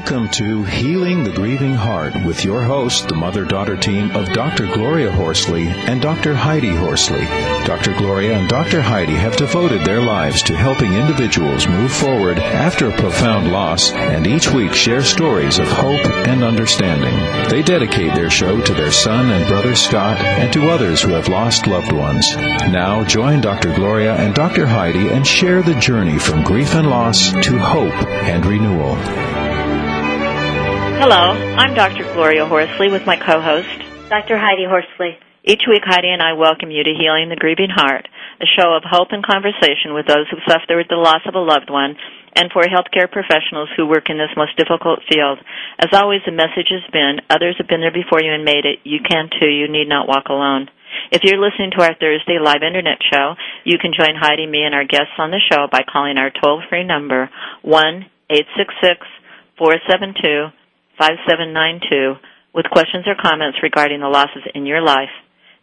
Welcome to Healing the Grieving Heart with your host, the mother daughter team of Dr. Gloria Horsley and Dr. Heidi Horsley. Dr. Gloria and Dr. Heidi have devoted their lives to helping individuals move forward after a profound loss and each week share stories of hope and understanding. They dedicate their show to their son and brother Scott and to others who have lost loved ones. Now join Dr. Gloria and Dr. Heidi and share the journey from grief and loss to hope and renewal. Hello, I'm Dr. Gloria Horsley with my co-host, Dr. Heidi Horsley. Each week, Heidi and I welcome you to Healing the Grieving Heart, a show of hope and conversation with those who suffered the loss of a loved one and for healthcare professionals who work in this most difficult field. As always, the message has been, others have been there before you and made it. You can too. You need not walk alone. If you're listening to our Thursday live internet show, you can join Heidi, me, and our guests on the show by calling our toll-free number, one eight six six four seven two 5792 with questions or comments regarding the losses in your life.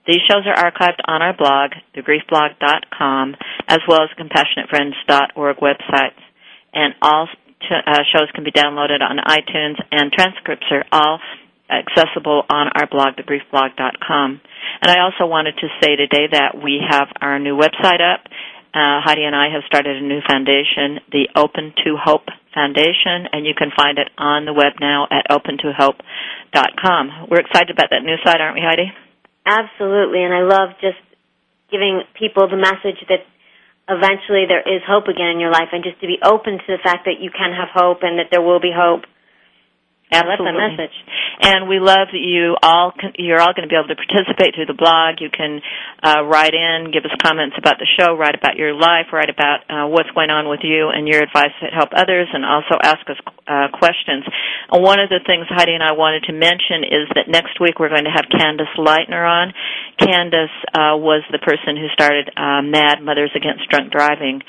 These shows are archived on our blog, thegriefblog.com, as well as compassionatefriends.org websites. And all uh, shows can be downloaded on iTunes, and transcripts are all accessible on our blog, thegriefblog.com. And I also wanted to say today that we have our new website up. Uh, Heidi and I have started a new foundation, the Open to Hope Foundation, and you can find it on the web now at opentohope.com. We're excited about that new site, aren't we, Heidi? Absolutely, and I love just giving people the message that eventually there is hope again in your life and just to be open to the fact that you can have hope and that there will be hope Absolutely. I love that message. And we love that you all can, you're all going to be able to participate through the blog. You can uh, write in, give us comments about the show, write about your life, write about uh, what's going on with you and your advice to help others, and also ask us uh, questions. And one of the things Heidi and I wanted to mention is that next week we're going to have Candace Lightner on. Candace uh, was the person who started uh, MADD Mothers Against Drunk Driving,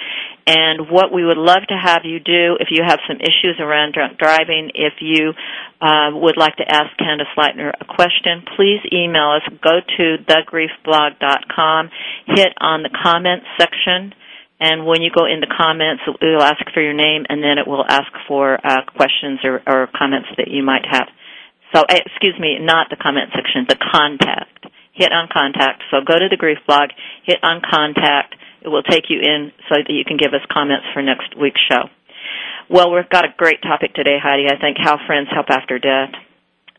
and what we would love to have you do if you have some issues around drunk driving, if you uh, would like to ask Candace Lightner a question, please email us. Go to thegriefblog.com, hit on the comments section, and when you go in the comments, it will ask for your name, and then it will ask for uh, questions or, or comments that you might have. So, eh, excuse me, not the comment section, the contact. Hit on contact. So go to the Grief blog, hit on contact, it will take you in so that you can give us comments for next week's show. Well, we've got a great topic today, Heidi. I think how friends help after death.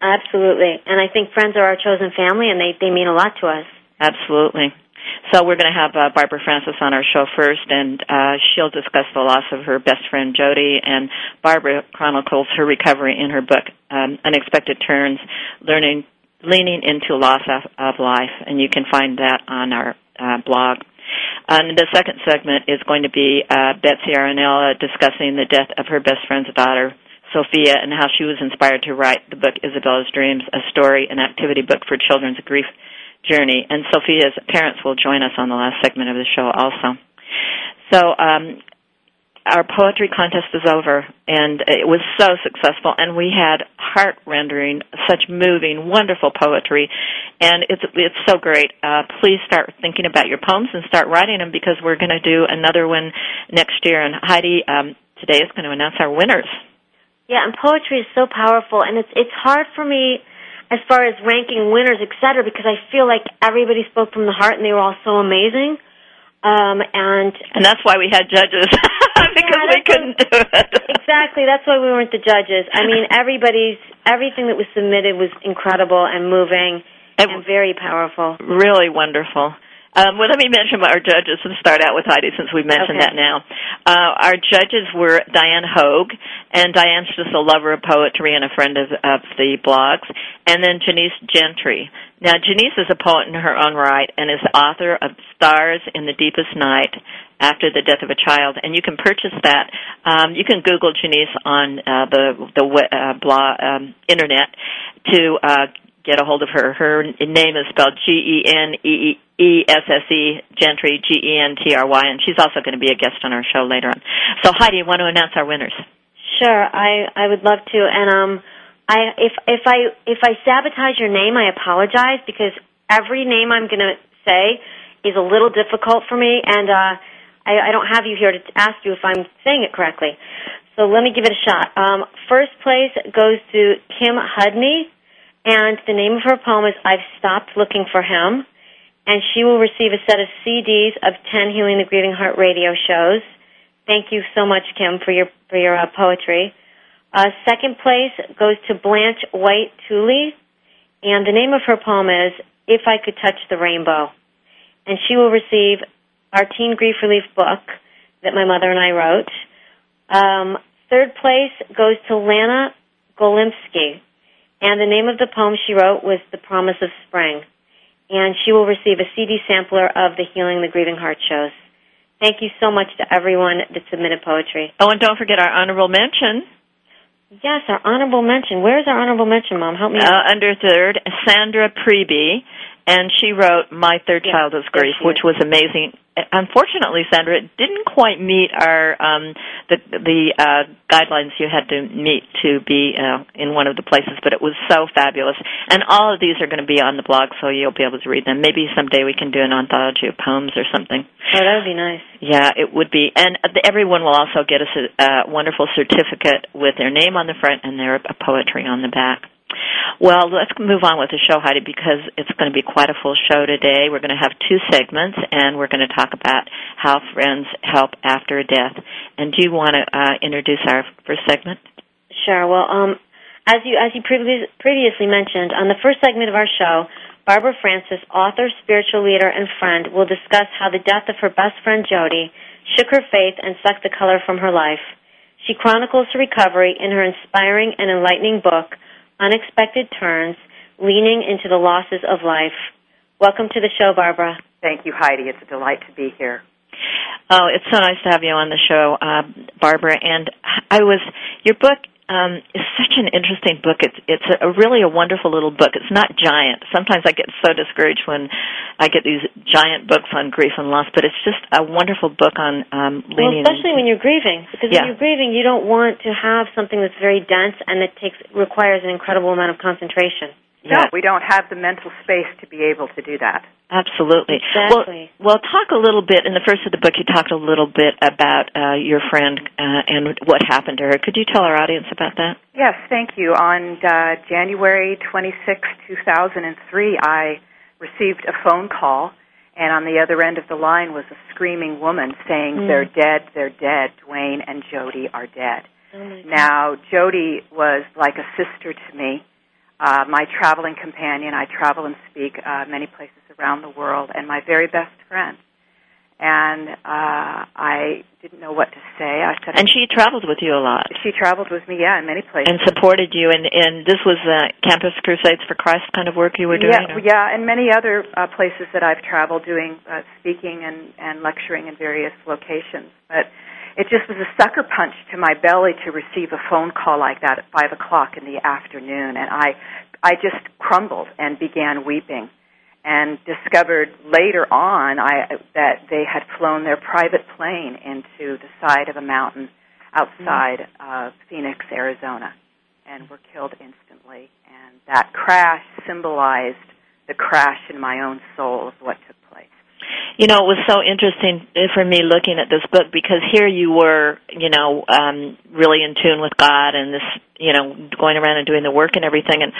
Absolutely. And I think friends are our chosen family and they, they mean a lot to us. Absolutely. So we're going to have uh, Barbara Francis on our show first, and uh, she'll discuss the loss of her best friend Jody. And Barbara chronicles her recovery in her book, um, Unexpected Turns: Learning, Leaning into Loss of, of Life, and you can find that on our uh, blog. And the second segment is going to be uh, Betsy Aronella discussing the death of her best friend's daughter, Sophia, and how she was inspired to write the book Isabella's Dreams, a story and activity book for children's grief journey. And Sophia's parents will join us on the last segment of the show also. So um, our poetry contest is over, and it was so successful, and we had heart rendering, such moving, wonderful poetry, and it's it's so great. Uh, please start thinking about your poems and start writing them because we're going to do another one next year. And Heidi um, today is going to announce our winners. Yeah, and poetry is so powerful, and it's it's hard for me as far as ranking winners, etc., because I feel like everybody spoke from the heart and they were all so amazing. Um, and and that's why we had judges because we couldn't do it. exactly, that's why we weren't the judges. I mean, everybody's everything that was submitted was incredible and moving and, and very powerful. Really wonderful. Um, well, let me mention our judges and start out with Heidi since we've mentioned okay. that now. Uh, our judges were Diane Hogue, and Diane's just a lover of poetry and a friend of, of the blogs, and then Genesse Gentry. Now, Genesse is a poet in her own right and is the author of Stars in the Deepest Night after the death of a child, and you can purchase that. Um, you can Google Genesse on uh, the the uh, blog um, internet to uh, get a hold of her. Her name is spelled G E N E E S S E Gentry G E N T R Y, and she's also going to be a guest on our show later on. So Heidi, you want to announce our winners? Sure, I I would love to, and um I if if I if I sabotage your name, I apologize because every name I'm going to say is a little difficult for me, and uh, I, I don't have you here to ask you if I'm saying it correctly. So let me give it a shot. Um, first place goes to Kim Hudney, and the name of her poem is "I've Stopped Looking for Him." and she will receive a set of CDs of 10 Healing the Grieving Heart radio shows. Thank you so much, Kim, for your for your uh, poetry. Uh, second place goes to Blanche White Tooley, and the name of her poem is "If I Could Touch the Rainbow," and she will receive our Teen Grief Relief book that my mother and I wrote. Um, third place goes to Lana Golimsky, and the name of the poem she wrote was "The Promise of Spring." and she will receive a CD sampler of the Healing the Grieving Heart shows. Thank you so much to everyone that submitted poetry. Oh, and don't forget our honorable mention. Yes, our honorable mention. Where's our honorable mention, Mom? Help me. Uh, under third, Sandra Preby, and she wrote "My Third Yes, Child is Grief," she which is. was amazing. Unfortunately, Sandra, it didn't quite meet our um, the the uh, guidelines you had to meet to be uh, in one of the places, but it was so fabulous. And all of these are going to be on the blog, so you'll be able to read them. Maybe someday we can do an anthology of poems or something. Oh, that would be nice. Yeah, it would be. And uh, everyone will also get a cer- uh, wonderful certificate with their name on the front and their poetry on the back. Well, let's move on with the show, Heidi, because it's going to be quite a full show today. We're going to have two segments, and we're going to talk about how friends help after a death. And do you want to uh, introduce our first segment? Sure. Well, um, as you as you previous, previously mentioned, on the first segment of our show, Barbara Francis, author, spiritual leader, and friend, will discuss how the death of her best friend Jody shook her faith and sucked the color from her life. She chronicles her recovery in her inspiring and enlightening book, Unexpected Turns: Leaning into the Losses of Life. Welcome to the show, Barbara. Thank you, Heidi. It's a delight to be here. Oh, it's so nice to have you on the show, uh, Barbara. And I was your book um, is such an interesting book. It's it's a, a really a wonderful little book. It's not giant. Sometimes I get so discouraged when I get these giant books on grief and loss, but it's just a wonderful book on um, Well, especially when you're grieving, because Yeah. when you're grieving, you don't want to have something that's very dense and that takes requires an incredible amount of concentration. Yeah, No, we don't have the mental space to be able to do that. absolutely. Exactly. Well, well, talk a little bit in the first of the book. You talked a little bit about uh, your friend uh, and what happened to her. Could you tell our audience about that? Yes, thank you. On uh, January 26, 2003, I received a phone call, and on the other end of the line was a screaming woman saying, Mm. They're dead, they're dead. Dwayne and Jody are dead. Oh Now, Jody was like a sister to me, uh, my traveling companion. I travel and speak uh, many places around the world, and my very best friend. And uh, I didn't know what to say. I said, And she traveled with you a lot. she traveled with me, yeah, in many places. and supported you and and this was uh campus crusades for christ kind of work you were doing yeah, or- yeah, and many other uh, places that I've traveled doing uh, speaking and, and lecturing in various locations. But it just was a sucker punch to my belly to receive a phone call like that at five o'clock in the afternoon, and I, I just crumbled and began weeping, and discovered later on I that they had flown their private plane into the side of a mountain outside of Phoenix, Arizona, and were killed instantly. And that crash symbolized the crash in my own soul of what took place. You know it was so interesting for me looking at this book because here you were you know um really in tune with god and this you know going around and doing the work and everything and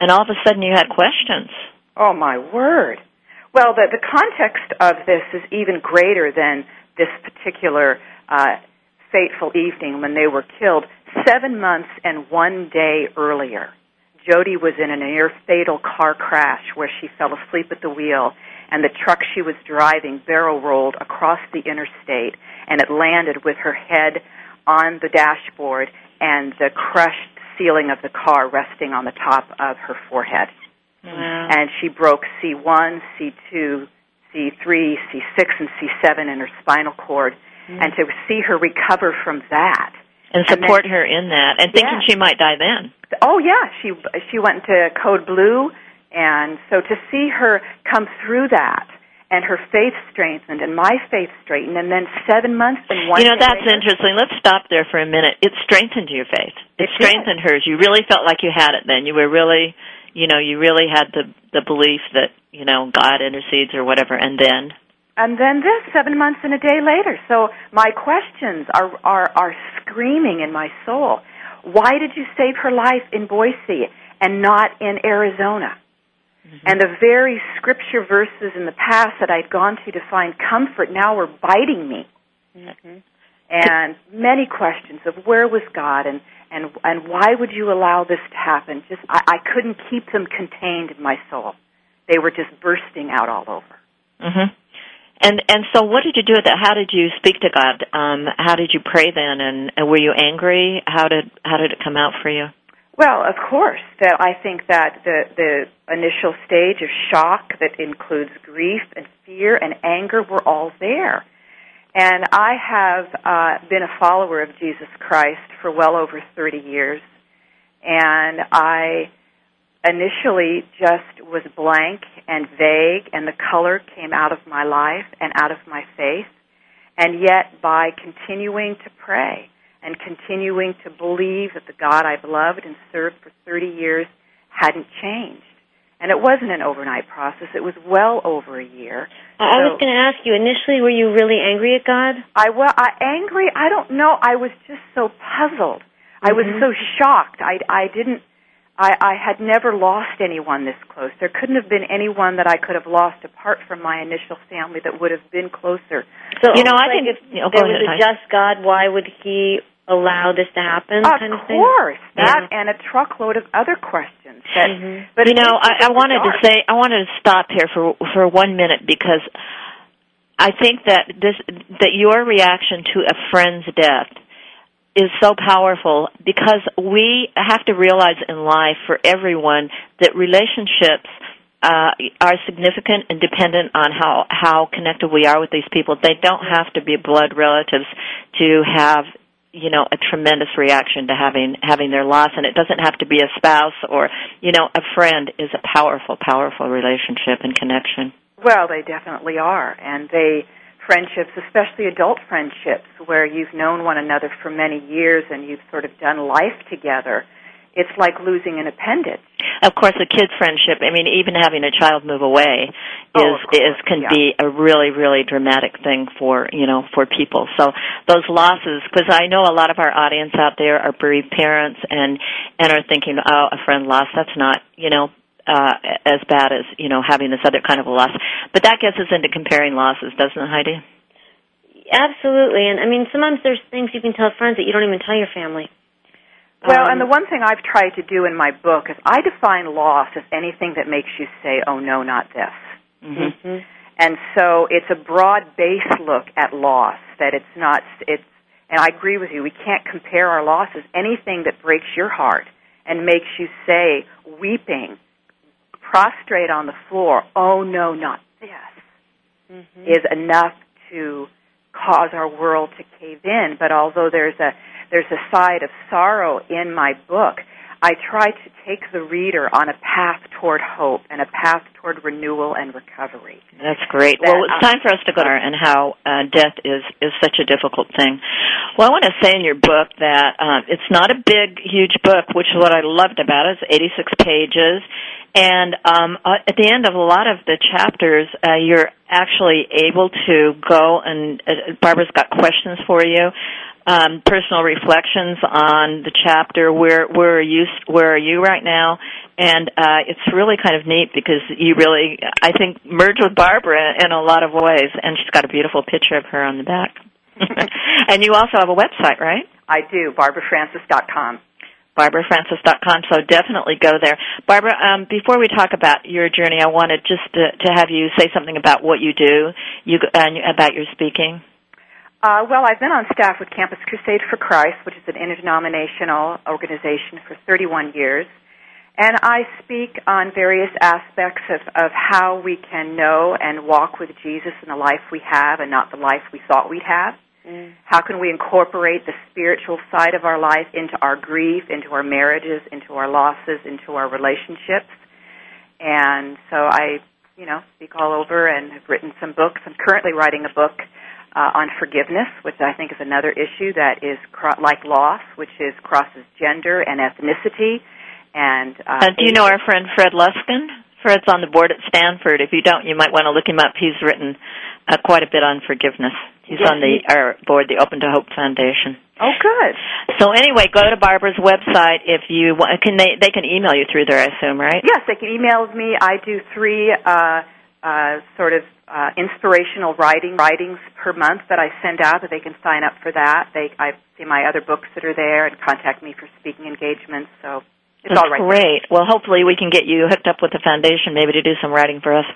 and all of a sudden you had questions Oh my word! Well, the the context of this is even greater than this particular uh, fateful evening when they were killed. Seven months and one day earlier, Jody was in a near fatal car crash where she fell asleep at the wheel, and the truck she was driving barrel rolled across the interstate, and it landed with her head on the dashboard and the crushed ceiling of the car resting on the top of her forehead wow. and she broke C1, C2, C3, C6, and C7 in her spinal cord. And to see her recover from that, and and support her in that and thinking Yeah. she might die then oh yeah, she she went into code blue, and so to see her come through that and her faith strengthened, and my faith straightened, and then seven months and one. You know that's later, interesting. Let's stop there for a minute. It strengthened your faith. It, It did. strengthened hers. You really felt like you had it then. You were really, you know, you really had the the belief that you know God intercedes or whatever. And then, And then this, seven months and a day later. So my questions are are are screaming in my soul. Why did you save her life in Boise and not in Arizona? And the very scripture verses in the past that I'd gone to to find comfort now were biting me. And many questions of where was God and and and why would you allow this to happen? Just I, I couldn't keep them contained in my soul. They were just bursting out all over. hmm and and so, what did you do with that? How did you speak to God? Um, how did you pray then? And, and were you angry? How did how did it come out for you? Well, of course, that I think that the the initial stage of shock that includes grief and fear and anger were all there. And I have uh, been a follower of Jesus Christ for well over 30 years, and I initially just was blank and vague, and the color came out of my life and out of my faith. And yet, by continuing to pray and continuing to believe that the God I've loved and served for 30 years hadn't changed. And it wasn't an overnight process. It was well over a year. I I was going to ask you initially, were you really angry at God? I well, I angry. I don't know. I was just so puzzled. I was Mhm. so shocked. I I didn't. I I had never lost anyone this close. There couldn't have been anyone that I could have lost apart from my initial family that would have been closer. So You know, I think- if oh, go there was a just God, why would He allow this to happen? Of kind of thing? course, that Yeah. and a truckload of other questions. That, Mhm. but you know, I, I wanted to say I wanted to stop here for for one minute because I think that this that your reaction to a friend's death is so powerful because we have to realize in life for everyone that relationships uh, are significant and dependent on how how connected we are with these people. They don't have to be blood relatives to have you know a tremendous reaction to having having their loss. And it doesn't have to be a spouse or you know a friend is a powerful powerful relationship and connection. Well, they definitely are, and they friendships, especially adult friendships, where you've known one another for many years and you've sort of done life together. It's like losing an appendage. of course a kid friendship i mean even having a child move away Oh, is course, is can yeah. be a really really dramatic thing for you know for people so those losses because i know a lot of our audience out there are bereaved parents and and are thinking oh a friend lost that's not you know uh as bad as you know having this other kind of a loss but that gets us into comparing losses doesn't it heidi Absolutely, and I mean sometimes there's things you can tell friends that you don't even tell your family. Well, Um, and the one thing I've tried to do in my book is I define loss as anything that makes you say, "Oh no, not this." mm-hmm. mhm. And so it's a broad base look at loss that it's not it's and I agree with you. We can't compare our losses. Anything that breaks your heart and makes you say weeping prostrate on the floor, "Oh no, not this." Mhm. is enough to cause our world to cave in. But although there's a there's a side of sorrow in my book, I try to take the reader on a path toward hope and a path toward renewal and recovery. That's great. That, Well, it's uh, time for us to go there and how uh, death is is such a difficult thing. Well, I want to say in your book that um, it's not a big, huge book, which is what I loved about it. It's 86 pages, and um, uh, at the end of a lot of the chapters, uh, you're actually able to go and uh, Barbara's got questions for you. Um, personal reflections on the chapter. Where where are you where are you right now? And uh, it's really kind of neat because you really, I think, merge with Barbara in a lot of ways. And she's got a beautiful picture of her on the back. and you also have a website, right? I do, barbarafrancis.com. BarbaraFrancis.com. So definitely go there. Barbara, um, before we talk about your journey, I wanted just to, to have you say something about what you do, you and about your speaking. Uh, well, I've been on staff with Campus Crusade for Christ, which is an interdenominational organization for 31 years. And I speak on various aspects of, of how we can know and walk with Jesus in the life we have and not the life we thought we'd have. Mm. How can we incorporate the spiritual side of our life into our grief, into our marriages, into our losses, into our relationships? And so I you know, speak all over and have written some books. I'm currently writing a book uh, on forgiveness, which I think is another issue that is cro- like loss, which is crosses gender and ethnicity. And uh, do you know our friend Fred Luskin? Fred's on the board at Stanford. If you don't, you might want to look him up. He's written uh, quite a bit on forgiveness. He's yes, on the our board, the Open to Hope Foundation. Oh, good. So anyway, go to Barbara's website if you want. Can they they can email you through there? I assume, right? Yes, they can email me. I do three uh, uh, sort of uh, inspirational writing writings per month that I send out. That they can sign up for that. They I see my other books that are there and contact me for speaking engagements. So it's That's all right. Great. Well, hopefully we can get you hooked up with the foundation, maybe to do some writing for us.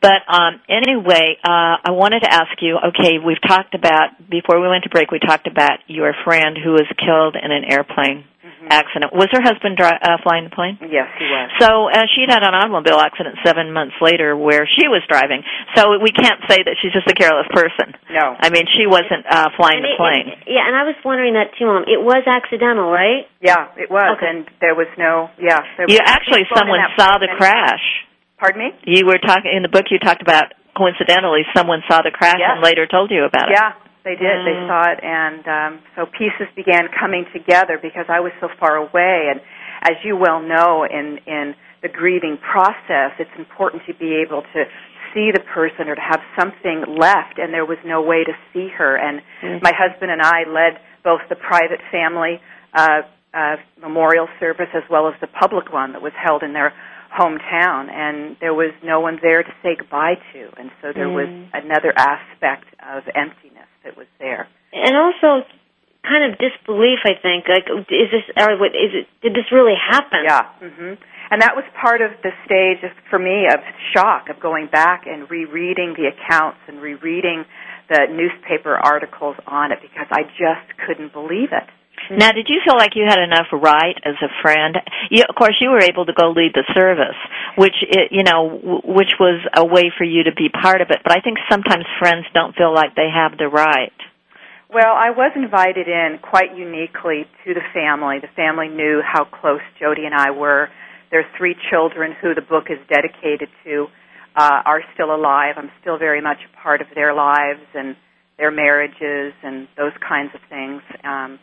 But um, anyway, uh, I wanted to ask you. Okay, we've talked about before we went to break. We talked about your friend who was killed in an airplane accident. Was her husband dri- uh, flying the plane? Yes, he was. So uh, she'd had an automobile accident seven months later where she was driving. So we can't say that she's just a careless person. No. I mean, she wasn't uh, flying and the plane. It, yeah, and I was wondering that too, Mom. It was accidental, right? Yeah, it was, okay. and there was no. Yeah. There you actually, someone saw the crash. Pardon me. You were talking in the book. You talked about coincidentally someone saw the crash yes. and later told you about it. Yeah, they did. Mm. They saw it, and um, so pieces began coming together because I was so far away. And as you well know, in in the grieving process, it's important to be able to see the person or to have something left. And there was no way to see her. And mm. my husband and I led both the private family uh, uh, memorial service as well as the public one that was held in their hometown and there was no one there to say goodbye to and so there mm. was another aspect of emptiness that was there. And also kind of disbelief, I think. Like, is this, or what, is it, did this really happen? Yeah. hmm And that was part of the stage of, for me of shock, of going back and rereading the accounts and rereading the newspaper articles on it because I just couldn't believe it. Now, did you feel like you had enough right as a friend? You, of course, you were able to go lead the service, which it, you know, which was a way for you to be part of it. But I think sometimes friends don't feel like they have the right. Well, I was invited in quite uniquely to the family. The family knew how close Jody and I were. Their three children, who the book is dedicated to, uh, are still alive. I'm still very much a part of their lives and their marriages and those kinds of things. Um,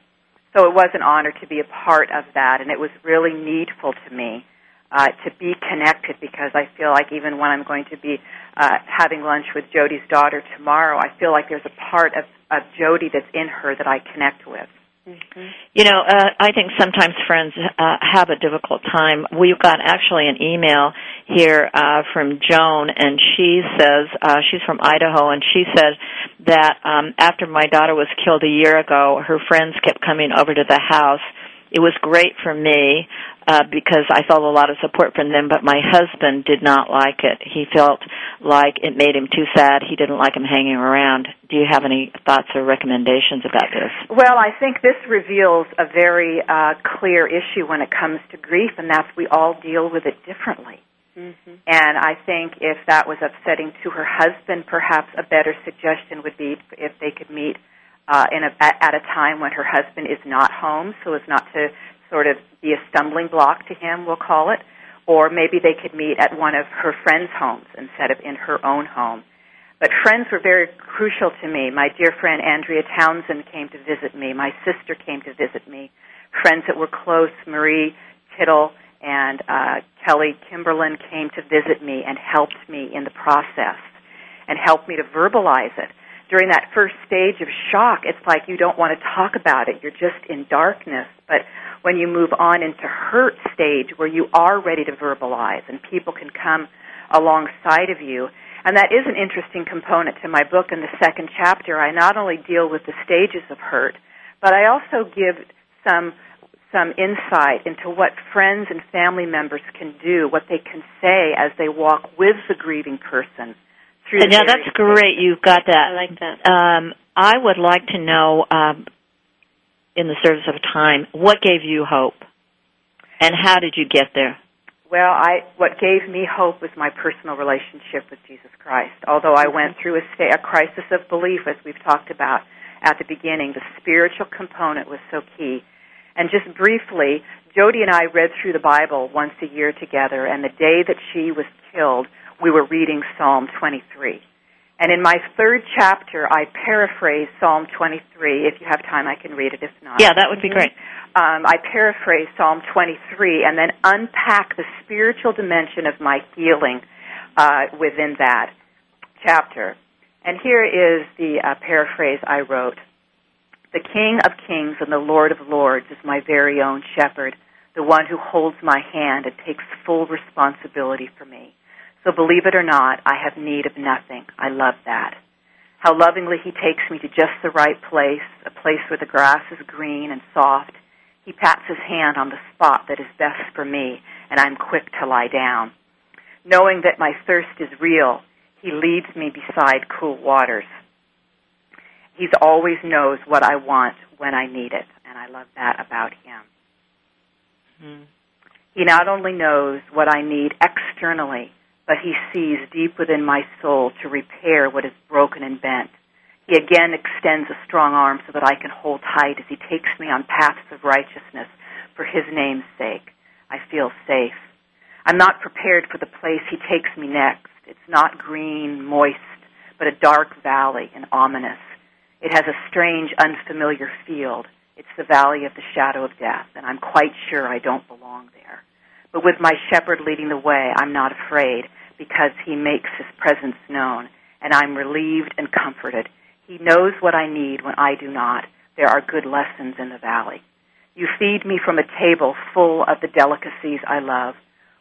so it was an honor to be a part of that, and it was really needful to me uh, to be connected because I feel like even when I'm going to be uh, having lunch with Jody's daughter tomorrow, I feel like there's a part of, of Jody that's in her that I connect with. Mm-hmm. You know, uh, I think sometimes friends uh, have a difficult time. We've got actually an email here uh, from Joan, and she says uh, she's from Idaho, and she says that um, after my daughter was killed a year ago, her friends kept coming over to the house. It was great for me uh, because I felt a lot of support from them, but my husband did not like it. He felt like it made him too sad. He didn't like him hanging around. Do you have any thoughts or recommendations about this? Well, I think this reveals a very uh, clear issue when it comes to grief, and that's we all deal with it differently. Mm-hmm. And I think if that was upsetting to her husband, perhaps a better suggestion would be if they could meet uh, in a, at a time when her husband is not home, so as not to sort of be a stumbling block to him, we'll call it. Or maybe they could meet at one of her friends' homes instead of in her own home. But friends were very crucial to me. My dear friend Andrea Townsend came to visit me. My sister came to visit me. Friends that were close, Marie Tittle and uh, Kelly Kimberlin came to visit me and helped me in the process and helped me to verbalize it. During that first stage of shock, it's like you don't want to talk about it. You're just in darkness. But when you move on into hurt stage where you are ready to verbalize and people can come alongside of you. And that is an interesting component to my book in the second chapter. I not only deal with the stages of hurt, but I also give some some insight into what friends and family members can do, what they can say as they walk with the grieving person through. Yeah, that's great. You've got that. I like that. Um, I would like to know um, in the service of time, what gave you hope? And how did you get there? Well, I what gave me hope was my personal relationship with Jesus Christ. Although I went through a, sta- a crisis of belief, as we've talked about at the beginning, the spiritual component was so key. And just briefly, Jody and I read through the Bible once a year together, and the day that she was killed, we were reading Psalm 23. And in my third chapter, I paraphrase Psalm 23. If you have time, I can read it. If not, yeah, that would be great. Um, I paraphrase Psalm 23 and then unpack the spiritual dimension of my healing uh, within that chapter. And here is the uh, paraphrase I wrote. The King of Kings and the Lord of Lords is my very own shepherd, the one who holds my hand and takes full responsibility for me. So believe it or not, I have need of nothing. I love that. How lovingly he takes me to just the right place, a place where the grass is green and soft. He pats his hand on the spot that is best for me, and I'm quick to lie down. Knowing that my thirst is real, he leads me beside cool waters. He always knows what I want when I need it, and I love that about him. Mm. He not only knows what I need externally, but he sees deep within my soul to repair what is broken and bent. He again extends a strong arm so that I can hold tight as he takes me on paths of righteousness for his name's sake. I feel safe. I'm not prepared for the place he takes me next. It's not green, moist, but a dark valley and ominous. It has a strange, unfamiliar field. It's the valley of the shadow of death, and I'm quite sure I don't belong there. But with my shepherd leading the way, I'm not afraid because he makes his presence known, and I'm relieved and comforted. He knows what I need when I do not. There are good lessons in the valley. You feed me from a table full of the delicacies I love.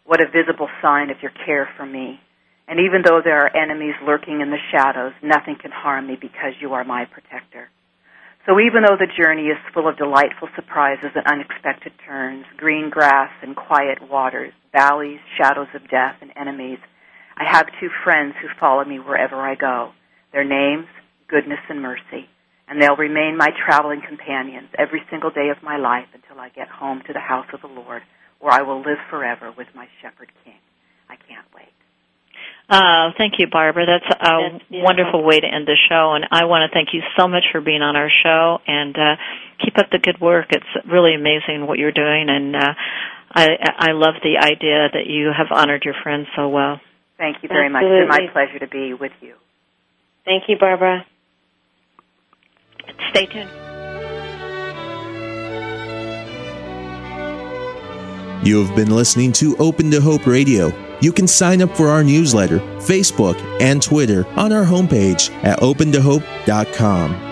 What a visible sign of your care for me. And even though there are enemies lurking in the shadows, nothing can harm me because you are my protector. So even though the journey is full of delightful surprises and unexpected turns, green grass and quiet waters, valleys, shadows of death, and enemies, I have two friends who follow me wherever I go. Their names, Goodness and Mercy, and they'll remain my traveling companions every single day of my life until I get home to the house of the Lord, where I will live forever with my shepherd king. I can't wait. Uh, thank you, Barbara. That's a wonderful way to end the show, and I want to thank you so much for being on our show. And uh, keep up the good work. It's really amazing what you're doing, and uh, I I love the idea that you have honored your friends so well. Thank you very Absolutely. much. It's my pleasure to be with you. Thank you, Barbara. Stay tuned. You have been listening to Open to Hope Radio. You can sign up for our newsletter, Facebook, and Twitter on our homepage at opentohope.com.